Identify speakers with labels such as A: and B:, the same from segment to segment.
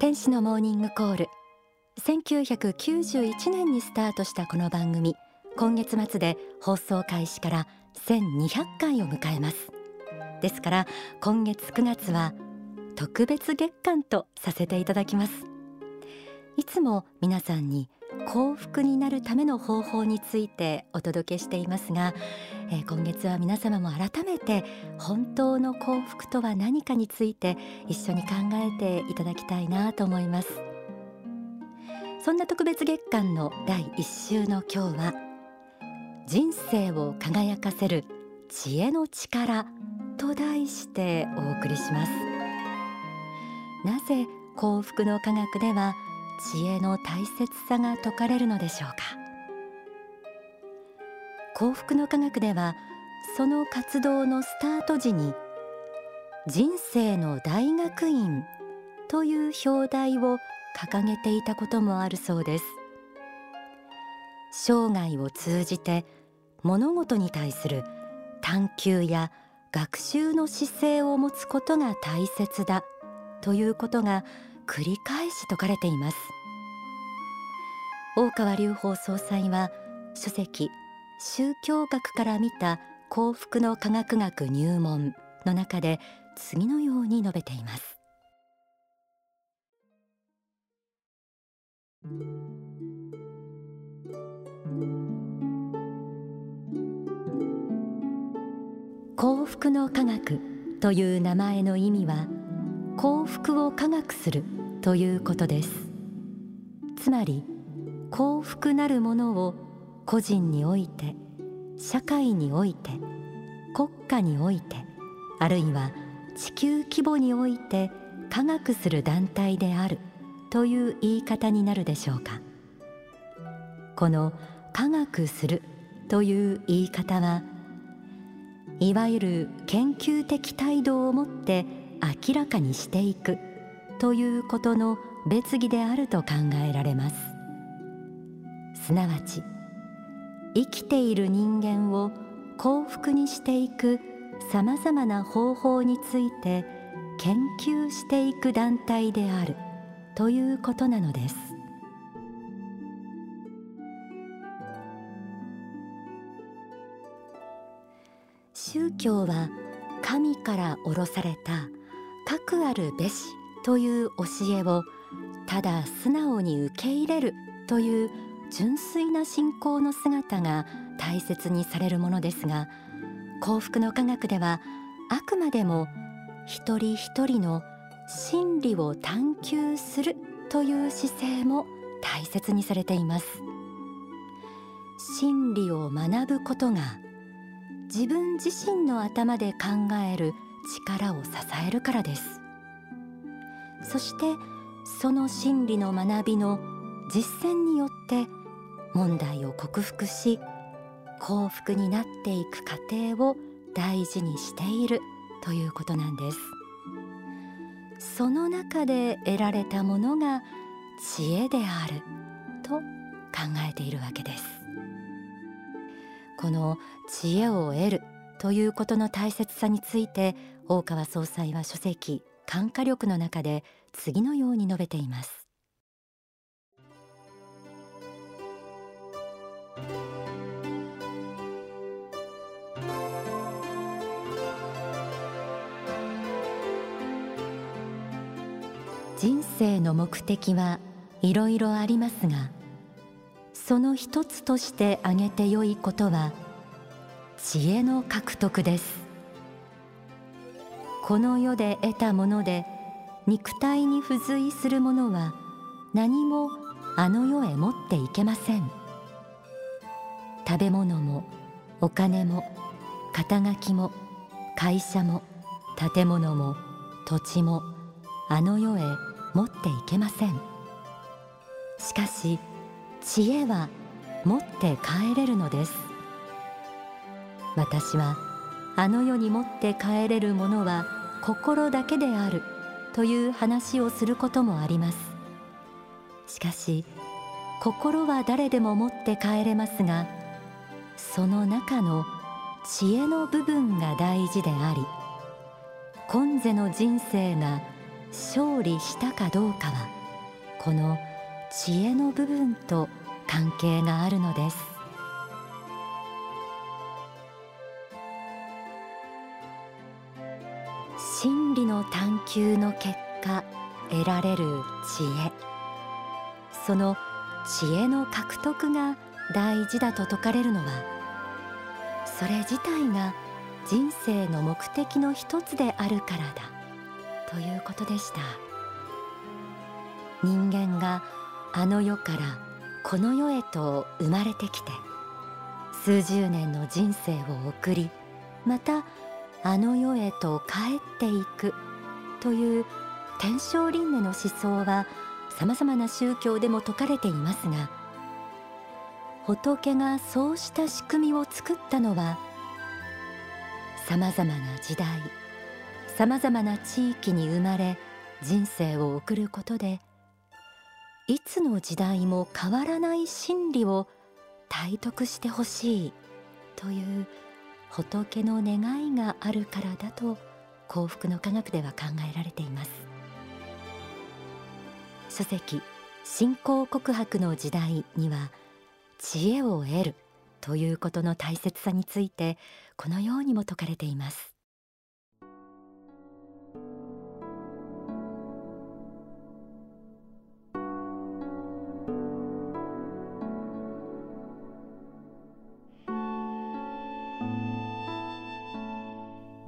A: 天使のモーニングコール。1991年にスタートしたこの番組。今月末で放送開始から1200回を迎えます。ですから今月9月は特別月間とさせていただきます。いつも皆さんに幸福になるための方法についてお届けしていますが、えー、今月は皆様も改めて本当の幸福とは何かについて一緒に考えていただきたいなと思います。そんな特別月間の第1週の今日は人生を輝かせる知恵の力と題してお送りします。なぜ幸福の科学では知恵の大切さが説かれるのでしょうか。幸福の科学ではその活動のスタート時に人生の大学院という表題を掲げていたこともあるそうです。生涯を通じて物事に対する探求や学習の姿勢を持つことが大切だということが繰り返し説かれています。大川隆法総裁は書籍宗教学から見た幸福の科学学入門の中で次のように述べています。幸福の科学という名前の意味は幸福を科学するということです。つまり幸福なるものを個人において社会において国家においてあるいは地球規模において科学する団体であるという言い方になるでしょうか。この科学するという言い方はいわゆる研究的態度をもって明らかにしていくということの別儀であると考えられます。すなわち生きている人間を幸福にしていくさまざまな方法について研究していく団体であるということなのです。宗教は神から降ろされた核あるべしという教えをただ素直に受け入れるという純粋な信仰の姿が大切にされるものですが幸福の科学ではあくまでも一人一人の真理を探求するという姿勢も大切にされています。真理を学ぶことが自分自身の頭で考える力を支えるからです。そしてその真理の学びの実践によって問題を克服し幸福になっていく過程を大事にしているということなんです。その中で得られたものが知恵であると考えているわけです。この知恵を得るということの大切さについて大川総裁は書籍感化力の中で次のように述べています。人生の目的はいろいろありますがその一つとして挙げてよいことは知恵の獲得です。この世で得たもので肉体に付随するものは何もあの世へ持っていけません。食べ物もお金も肩書きも会社も建物も土地もあの世へ持っていけません。しかし知恵は持って帰れるのです。私はあの世に持って帰れるものは心だけであるという話をすることもあります。しかし心は誰でも持って帰れますがその中の知恵の部分が大事であり今世の人生が勝利したかどうかはこの知恵の部分と関係があるのです。真理の探求の結果得られる知恵。その知恵の獲得が大事だと説かれるのはそれ自体が人生の目的の一つであるからだということでした。人間があの世からこの世へと生まれてきて数十年の人生を送りまたあの世へと帰っていく。という天正輪廻の思想はさまざまな宗教でも説かれていますが仏がそうした仕組みを作ったのはさまざまな時代さまざまな地域に生まれ人生を送ることでいつの時代も変わらない真理を体得してほしいという仏の願いがあるからだと幸福の科学では考えられています。書籍信仰告白の時代には知恵を得るということの大切さについてこのようにも説かれています。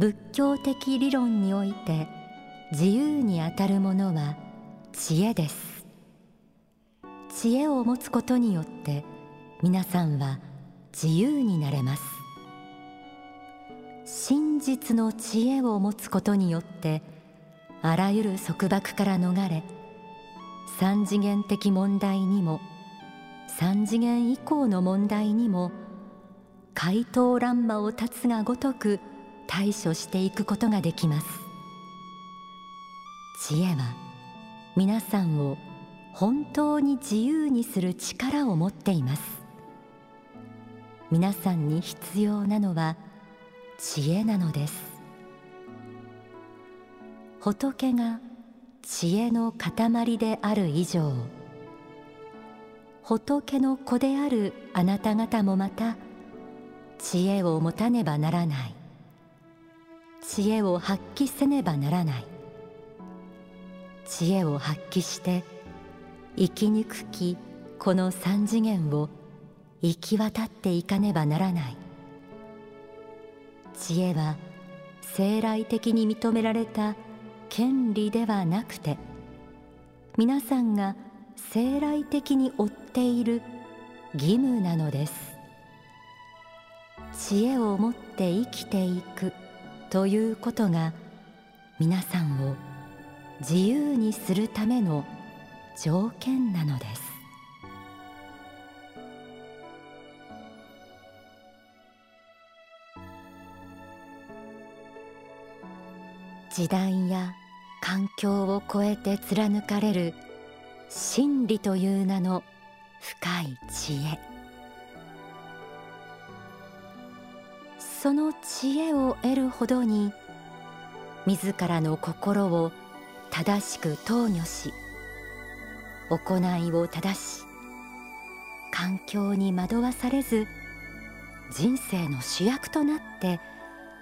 A: 仏教的理論において自由にあたるものは知恵です。知恵を持つことによって皆さんは自由になれます。真実の知恵を持つことによってあらゆる束縛から逃れ三次元的問題にも三次元以降の問題にも怪盗乱魔を断つがごとく対処していくことができます。知恵は皆さんを本当に自由にする力を持っています。皆さんに必要なのは知恵なのです。仏が知恵の塊である以上仏の子であるあなた方もまた知恵を持たねばならない。知恵を発揮せねばならない。知恵を発揮して生きにくきこの三次元を行き渡っていかねばならない。知恵は生来的に認められた権利ではなくて皆さんが生来的に負っている義務なのです。知恵を持って生きていく。ということが皆さんを自由にするための条件なのです。時代や環境を超えて貫かれる真理という名の深い知恵。その知恵を得るほどに自らの心を正しく投与し行いを正し環境に惑わされず人生の主役となって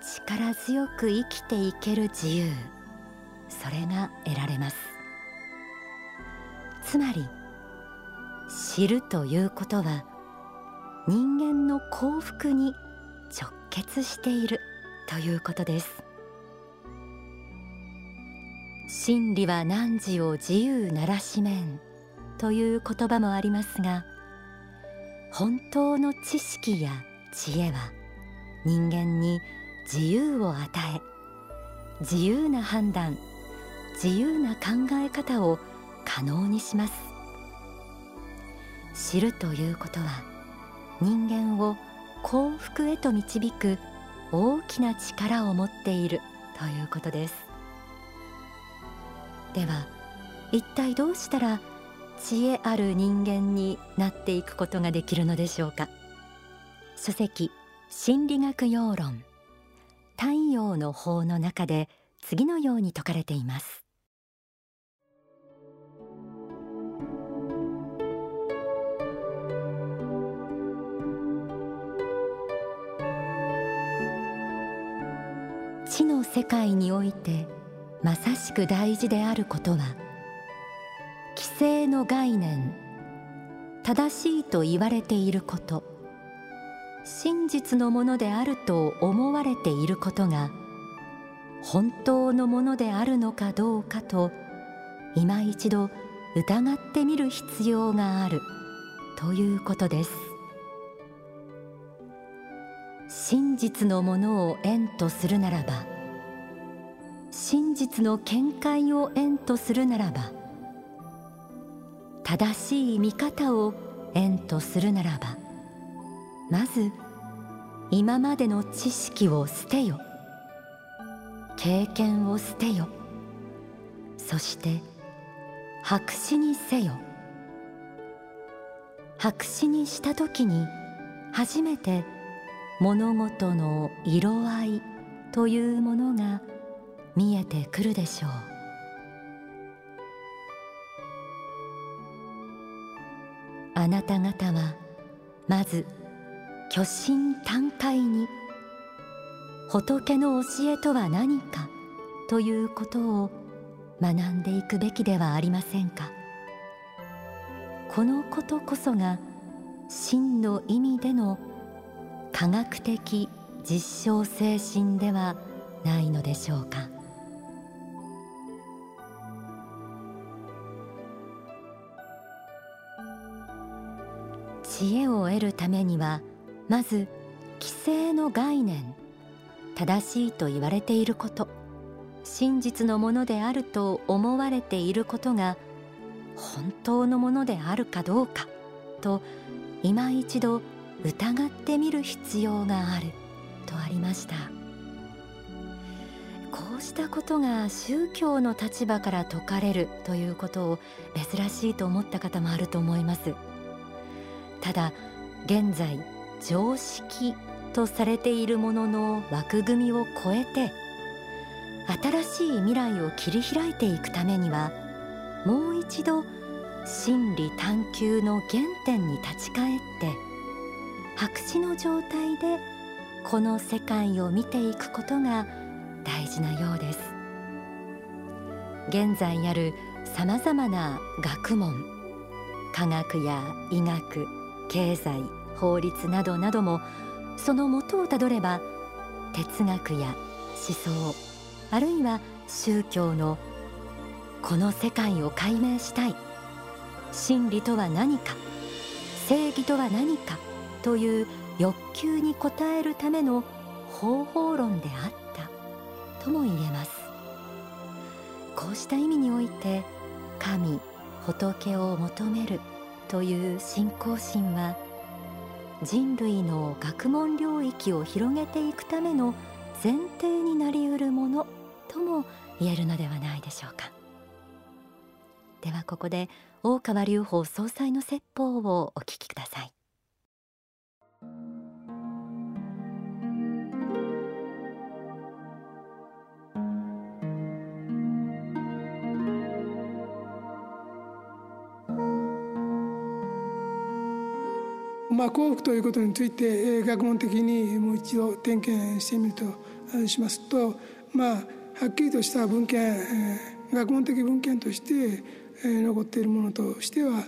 A: 力強く生きていける自由それが得られます。つまり知るということは人間の幸福に直結しているということです。真理は汝を自由ならしめんという言葉もありますが本当の知識や知恵は人間に自由を与え自由な判断自由な考え方を可能にします。知るということは人間を幸福へと導く大きな力を持っているということです。では一体どうしたら知恵ある人間になっていくことができるのでしょうか。書籍心理学要論。太陽の法の中で次のように説かれています。地の世界においてまさしく大事であることは規制の概念正しいと言われていること真実のものであると思われていることが本当のものであるのかどうかと今一度疑ってみる必要があるということです。真実のものを縁とするならば真実の見解を縁とするならば正しい見方を縁とするならばまず今までの知識を捨てよ。経験を捨てよ。そして白紙にせよ。白紙にした時に初めて物事の色合いというものが見えてくるでしょう。あなた方はまず虚心坦懐に仏の教えとは何かということを学んでいくべきではありませんか。このことこそが真の意味での科学的実証精神ではないのでしょうか。知恵を得るためにはまず規制の概念正しいと言われていること真実のものであると思われていることが本当のものであるかどうかと今一度疑ってみる必要があるとありました。こうしたことが宗教の立場から説かれるということを珍しいと思った方もあると思います。ただ現在常識とされているものの枠組みを超えて新しい未来を切り開いていくためにはもう一度真理探求の原点に立ち返って白紙の状態でこの世界を見ていくことが大事なようです。現在あるさまざまな学問科学や医学経済法律などなどもその元をたどれば哲学や思想あるいは宗教のこの世界を解明したい。真理とは何か正義とは何かという欲求に応えるための方法論であった。とも言えます。こうした意味において神仏を求めるという信仰心は人類の学問領域を広げていくための前提になりうるものとも言えるのではないでしょうか。ではここで大川隆法総裁の説法をお聞きください。
B: まあ、幸福ということについて学問的にもう一度点検してみるとしますとまあはっきりとした文献学問的文献として残っているものとしては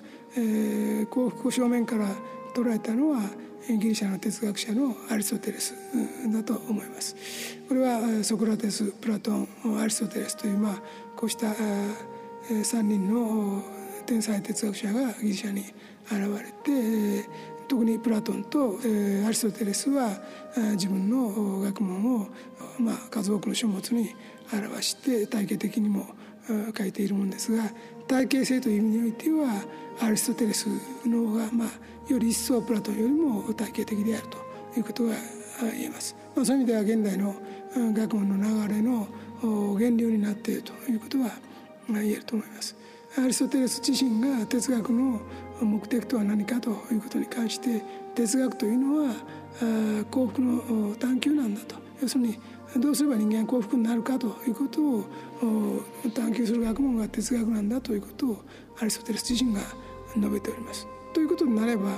B: 幸福を正面から捉えたのはギリシャの哲学者のアリストテレスだと思います。これはソクラテスプラトンアリストテレスというまあこうした3人の天才哲学者がギリシャに現れて特にプラトンとアリストテレスは自分の学問をまあ数多くの書物に表して体系的にも書いているものですが体系性という意味においてはアリストテレスの方がまあより一層プラトンよりも体系的であるということが言えます。まあ、そういう意味では現代の学問の流れの源流になっているということは言えると思います。アリストテレス自身が哲学の目的とは何かということに関して哲学というのは幸福の探求なんだと要するにどうすれば人間幸福になるかということを探求する学問が哲学なんだということをアリストテレス自身が述べております。ということになれば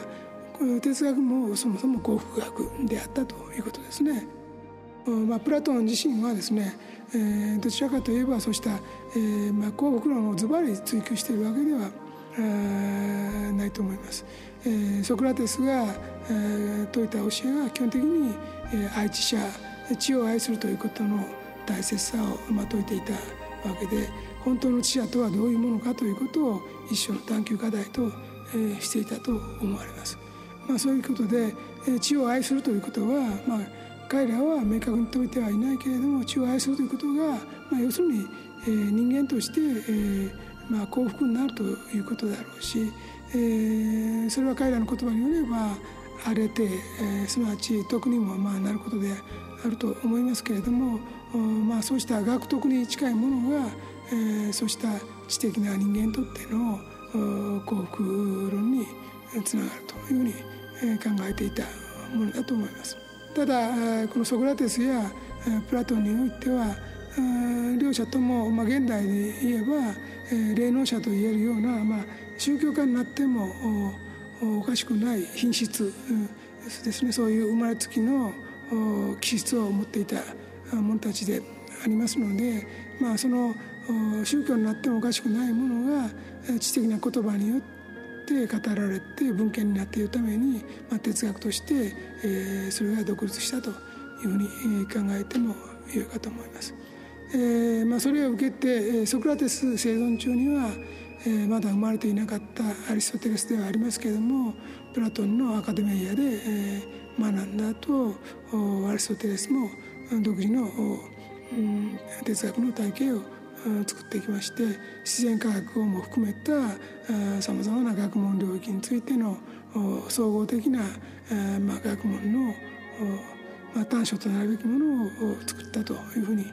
B: 哲学もそもそも幸福学であったということですね。まあ、プラトン自身はですね、えー、どちらかといえばそうした、えーまあ、幸福論をズバリ追求しているわけではないと思います。えー、ソクラテスが、えー、説いた教えは基本的に、えー、愛知者知を愛するということの大切さを、まあ、説いていたわけで本当の知者とはどういうものかということを一生の探求課題と、えー、していたと思われます。まあ、そういうことで、えー、知を愛するということは、まあ、彼らは明確に説いてはいないけれども知を愛するということが、まあ、要するに、えー、人間として、えーまあ、幸福になるということだろうし、えー、それは彼らの言葉によれば荒れて、えー、すなわち徳にもまあなることであると思いますけれども、まあ、そうした学徳に近いものが、えー、そうした知的な人間にとっての幸福論につながるというふうに考えていたものだと思います。ただこのソクラテスやプラトンにおいては両者とも、まあ、現代で言えば、え霊能者と言えるような、まあ、宗教家になってもおかしくない品質ですねそういう生まれつきの気質を持っていた者たちでありますので、まあ、その宗教になってもおかしくないものが知的な言葉によって語られて文献になっているために、まあ、哲学として、えー、それが独立したというふうに考えてもよいかと思います。えーまあ、それを受けてソクラテス生存中には、えー、まだ生まれていなかったアリストテレスではありますけれどもプラトンのアカデミアで、えー、学んだ後アリストテレスも独自の、うん、哲学の体系を作ってきまして自然科学をも含めたさまざまな学問領域についての総合的な、まあ、学問の、まあ、短所となるべきものを作ったというふうに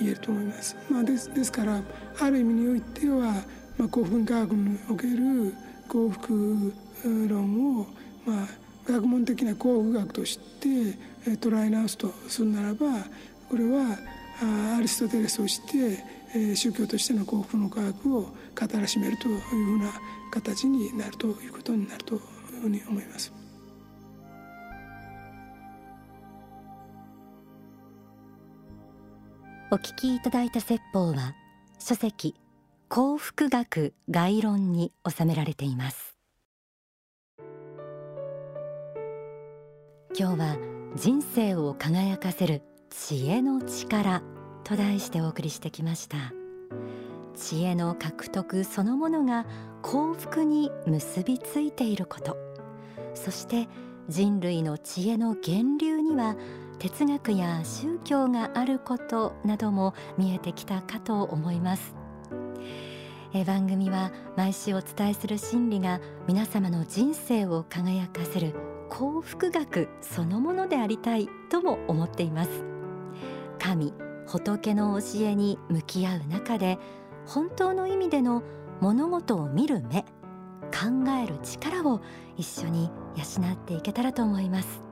B: 言えると思います。まあ、ですですからある意味においては、まあ、幸福科学における幸福論を、まあ、学問的な幸福学として捉え直すとするならばこれはアリストテレスをして宗教としての幸福の科学を語らしめるというふうな形になるということになるというふうに思います。
A: お聞きいただいた説法は書籍幸福学概論に収められています。今日は人生を輝かせる知恵の力と題してお送りしてきました。知恵の獲得そのものが幸福に結びついていること。そして人類の知恵の源流には哲学や宗教があることなども見えてきたかと思います。え番組は毎週お伝えする真理が皆様の人生を輝かせる幸福学そのものでありたいとも思っています。神仏の教えに向き合う中で本当の意味での物事を見る目考える力を一緒に養っていけたらと思います。